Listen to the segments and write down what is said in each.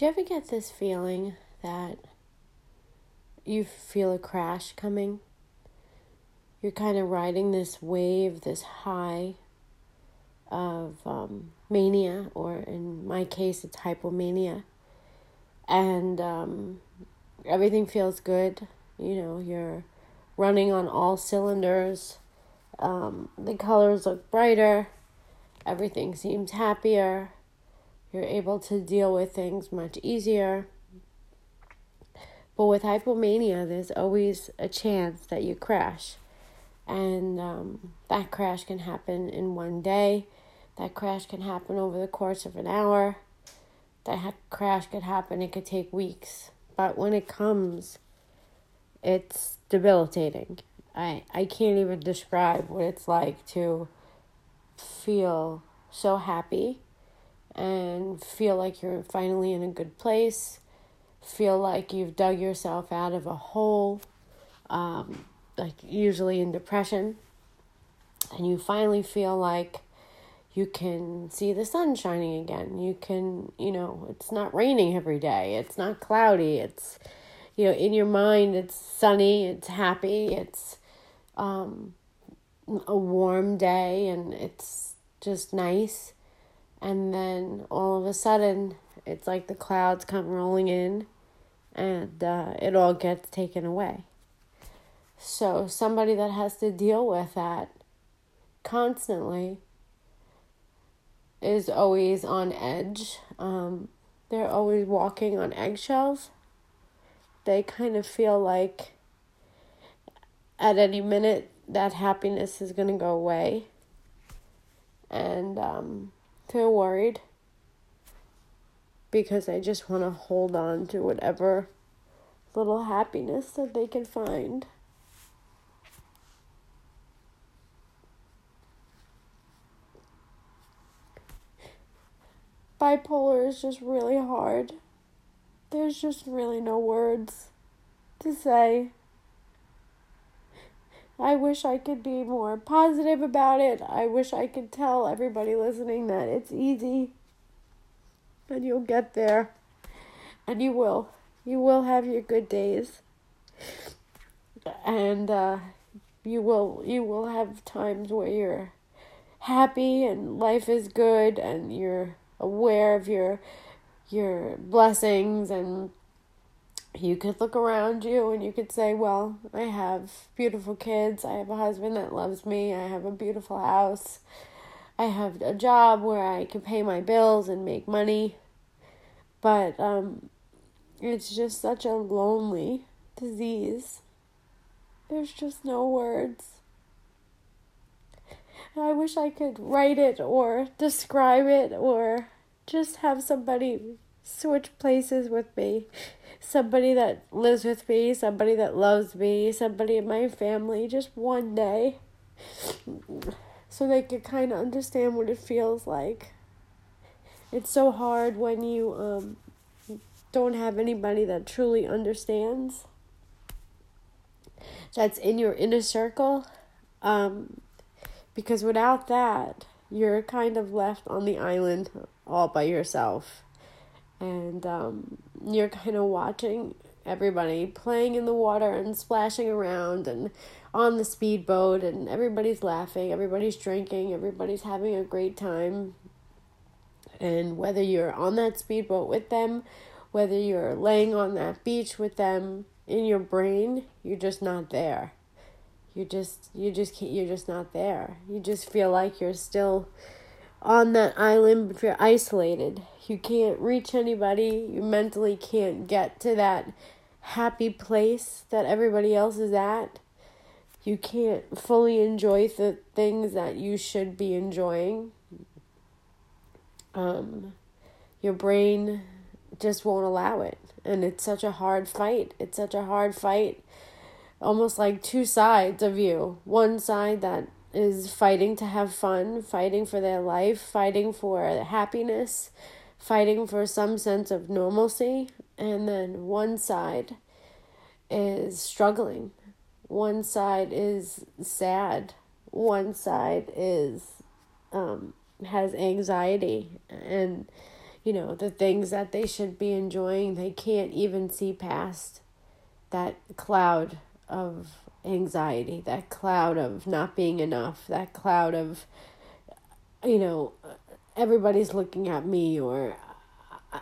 Do you ever get this feeling that you feel a crash coming? You're kind of riding this wave, this high of um, mania, or in my case, it's hypomania. And um, everything feels good. You know, you're running on all cylinders. Um, the colors look brighter. Everything seems happier. You're able to deal with things much easier. But with hypomania, there's always a chance that you crash. And um, that crash can happen in one day. That crash can happen over the course of an hour. That ha- crash could happen, it could take weeks. But when it comes, it's debilitating. I, I can't even describe what it's like to feel so happy and feel like you're finally in a good place, feel like you've dug yourself out of a hole, um, like usually in depression, and you finally feel like you can see the sun shining again. You can, you know, it's not raining every day, it's not cloudy, it's, you know, in your mind, it's sunny, it's happy, it's um, a warm day, and it's just nice and then all of a sudden it's like the clouds come rolling in and uh, it all gets taken away. So somebody that has to deal with that constantly is always on edge. Um, they're always walking on eggshells. They kind of feel like at any minute that happiness is going to go away. And um, they're worried because I just want to hold on to whatever little happiness that they can find. Bipolar is just really hard. There's just really no words to say. I wish I could be more positive about it. I wish I could tell everybody listening that it's easy. And you'll get there. And you will. You will have your good days. And uh, you will you will have times where you're happy and life is good and you're aware of your your blessings and you could look around you and you could say, Well, I have beautiful kids. I have a husband that loves me. I have a beautiful house. I have a job where I can pay my bills and make money. But um, it's just such a lonely disease. There's just no words. I wish I could write it or describe it or just have somebody switch places with me somebody that lives with me, somebody that loves me, somebody in my family, just one day. So they could kind of understand what it feels like. It's so hard when you um, don't have anybody that truly understands. That's in your inner circle. Um, because without that, you're kind of left on the island all by yourself and um, you're kind of watching everybody playing in the water and splashing around and on the speedboat and everybody's laughing everybody's drinking everybody's having a great time. And whether you're on that speedboat with them whether you're laying on that beach with them in your brain you're just not there. You just you just can't you're just not there. You just feel like you're still on that island but you're isolated. You can't reach anybody. You mentally can't get to that happy place that everybody else is at. You can't fully enjoy the things that you should be enjoying. Um your brain just won't allow it. And it's such a hard fight. It's such a hard fight. Almost like two sides of you. One side that is fighting to have fun, fighting for their life, fighting for happiness, fighting for some sense of normalcy, and then one side is struggling. One side is sad. One side is um, has anxiety, and you know, the things that they should be enjoying, they can't even see past that cloud of anxiety, that cloud of not being enough, that cloud of, you know, everybody's looking at me or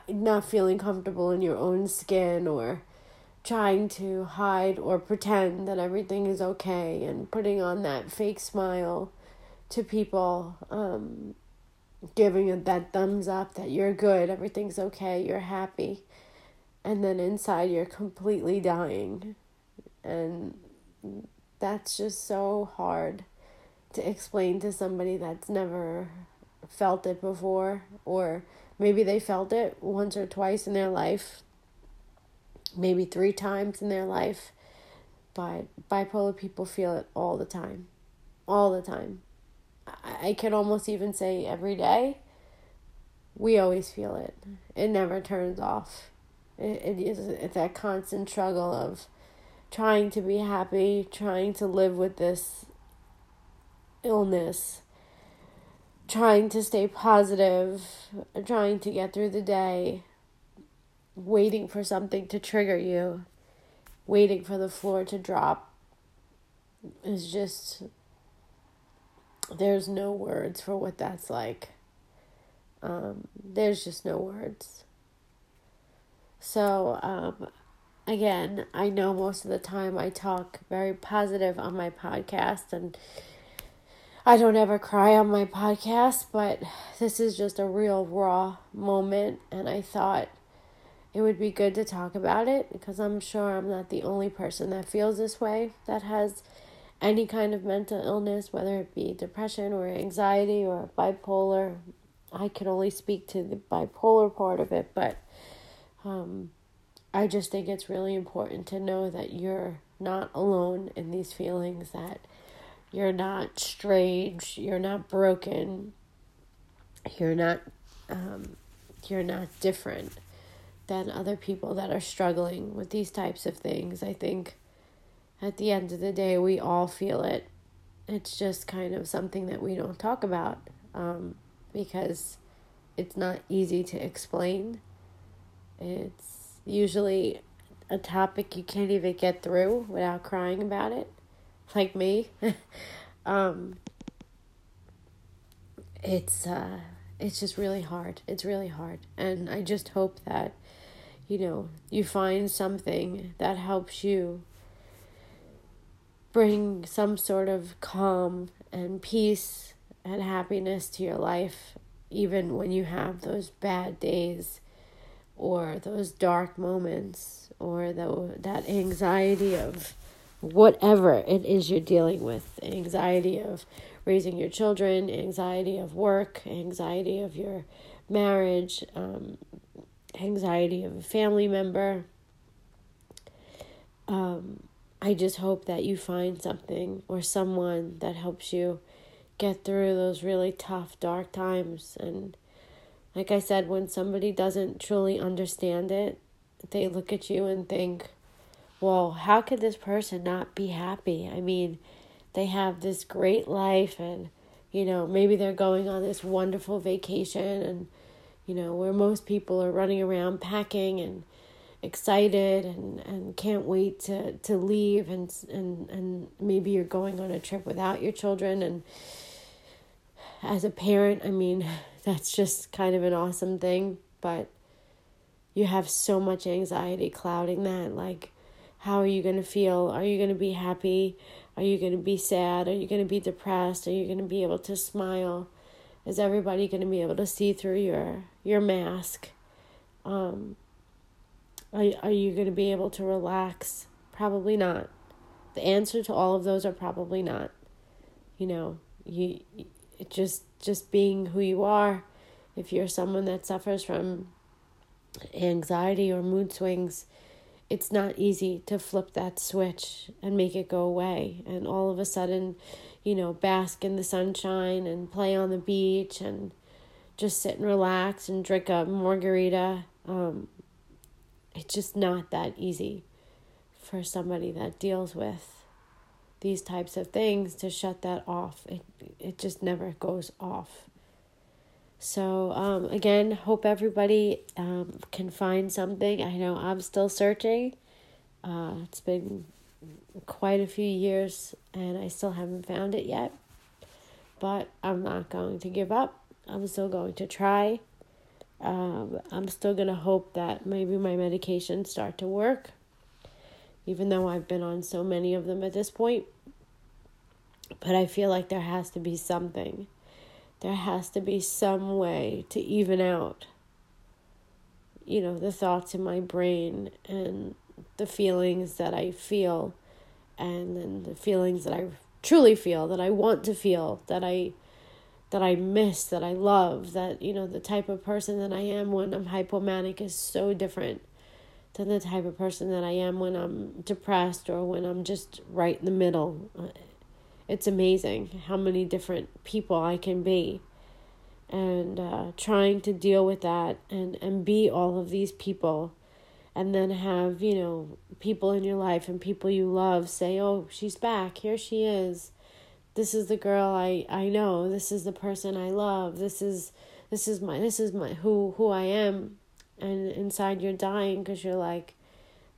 not feeling comfortable in your own skin or trying to hide or pretend that everything is okay and putting on that fake smile to people um, giving it that thumbs up that you're good, everything's okay, you're happy. And then inside you're completely dying. And that's just so hard to explain to somebody that's never felt it before or maybe they felt it once or twice in their life maybe three times in their life but bipolar people feel it all the time all the time I can almost even say every day, we always feel it. It never turns off. It, it is it's that constant struggle of trying to be happy, trying to live with this illness, trying to stay positive, trying to get through the day, waiting for something to trigger you, waiting for the floor to drop is just there's no words for what that's like. Um, there's just no words. So, um, again, I know most of the time I talk very positive on my podcast, and I don't ever cry on my podcast, but this is just a real raw moment, and I thought it would be good to talk about it because I'm sure I'm not the only person that feels this way, that has any kind of mental illness, whether it be depression or anxiety or bipolar. I can only speak to the bipolar part of it, but um, I just think it's really important to know that you're not alone in these feelings, that you're not strange, you're not broken, you're not um, you're not different than other people that are struggling with these types of things. I think at the end of the day, we all feel it. It's just kind of something that we don't talk about um, because it's not easy to explain. It's usually a topic you can't even get through without crying about it, like me. um, it's uh, it's just really hard. It's really hard, and I just hope that you know you find something that helps you bring some sort of calm and peace and happiness to your life, even when you have those bad days or those dark moments or the, that anxiety of whatever it is you're dealing with anxiety of raising your children, anxiety of work, anxiety of your marriage, um, anxiety of a family member. Um, I just hope that you find something or someone that helps you get through those really tough, dark times. And like I said, when somebody doesn't truly understand it, they look at you and think, well, how could this person not be happy? I mean, they have this great life and, you know, maybe they're going on this wonderful vacation and, you know, where most people are running around packing and excited and, and can't wait to, to leave and, and, and maybe you're going on a trip without your children and as a parent, I mean, that's just kind of an awesome thing, but you have so much anxiety clouding that. Like, how are you going to feel? Are you going to be happy? Are you going to be sad? Are you going to be depressed? Are you going to be able to smile? Is everybody going to be able to see through your your mask? Um, are, are you going to be able to relax? Probably not. The answer to all of those are probably not. You know, you just just being who you are. If you're someone that suffers from anxiety or mood swings, it's not easy to flip that switch and make it go away and all of a sudden, you know, bask in the sunshine and play on the beach and just sit and relax and drink a margarita. Um, it's just not that easy for somebody that deals with these types of things to shut that off. It it just never goes off. So, um, again, hope everybody um, can find something. I know I'm still searching. Uh, it's been quite a few years and I still haven't found it yet. But I'm not going to give up. I'm still going to try. Um, I'm still to hope that maybe my medications start to work, even though I've been on so many of them at this point. But I feel like there has to be something. There has to be some way to even out, you know, the thoughts in my brain and the feelings that I feel and then the feelings that I truly feel, that I want to feel, that I that I miss, that I love, that you know the type of person that I am when I'm hypomanic is so different than the type of person that I am when I'm depressed or when I'm just right in the middle. It's amazing how many different people I can be. And uh, trying to deal with that and, and be all of these people and then have, you know, people in your life and people you love say, "Oh, she's back. Here she is. This is the girl I I know. This is the person I love. This is this is my this is my who who I am." And inside you're dying cuz you're like,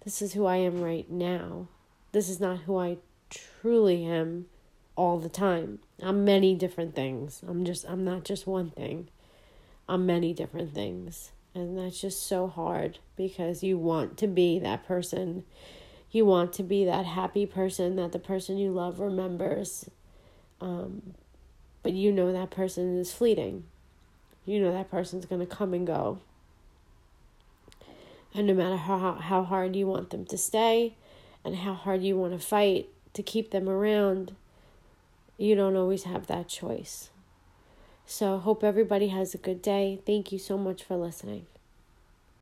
"This is who I am right now. This is not who I truly am all the time. I'm many different things. I'm just I'm not just one thing. I'm many different things." And that's just so hard because you want to be that person. You want to be that happy person that the person you love remembers. Um, but you know that person is fleeting. You know that person's going to come and go. And no matter how, how hard you want them to stay and how hard you want to fight to keep them around, you don't always have that choice. So, hope everybody has a good day. Thank you so much for listening.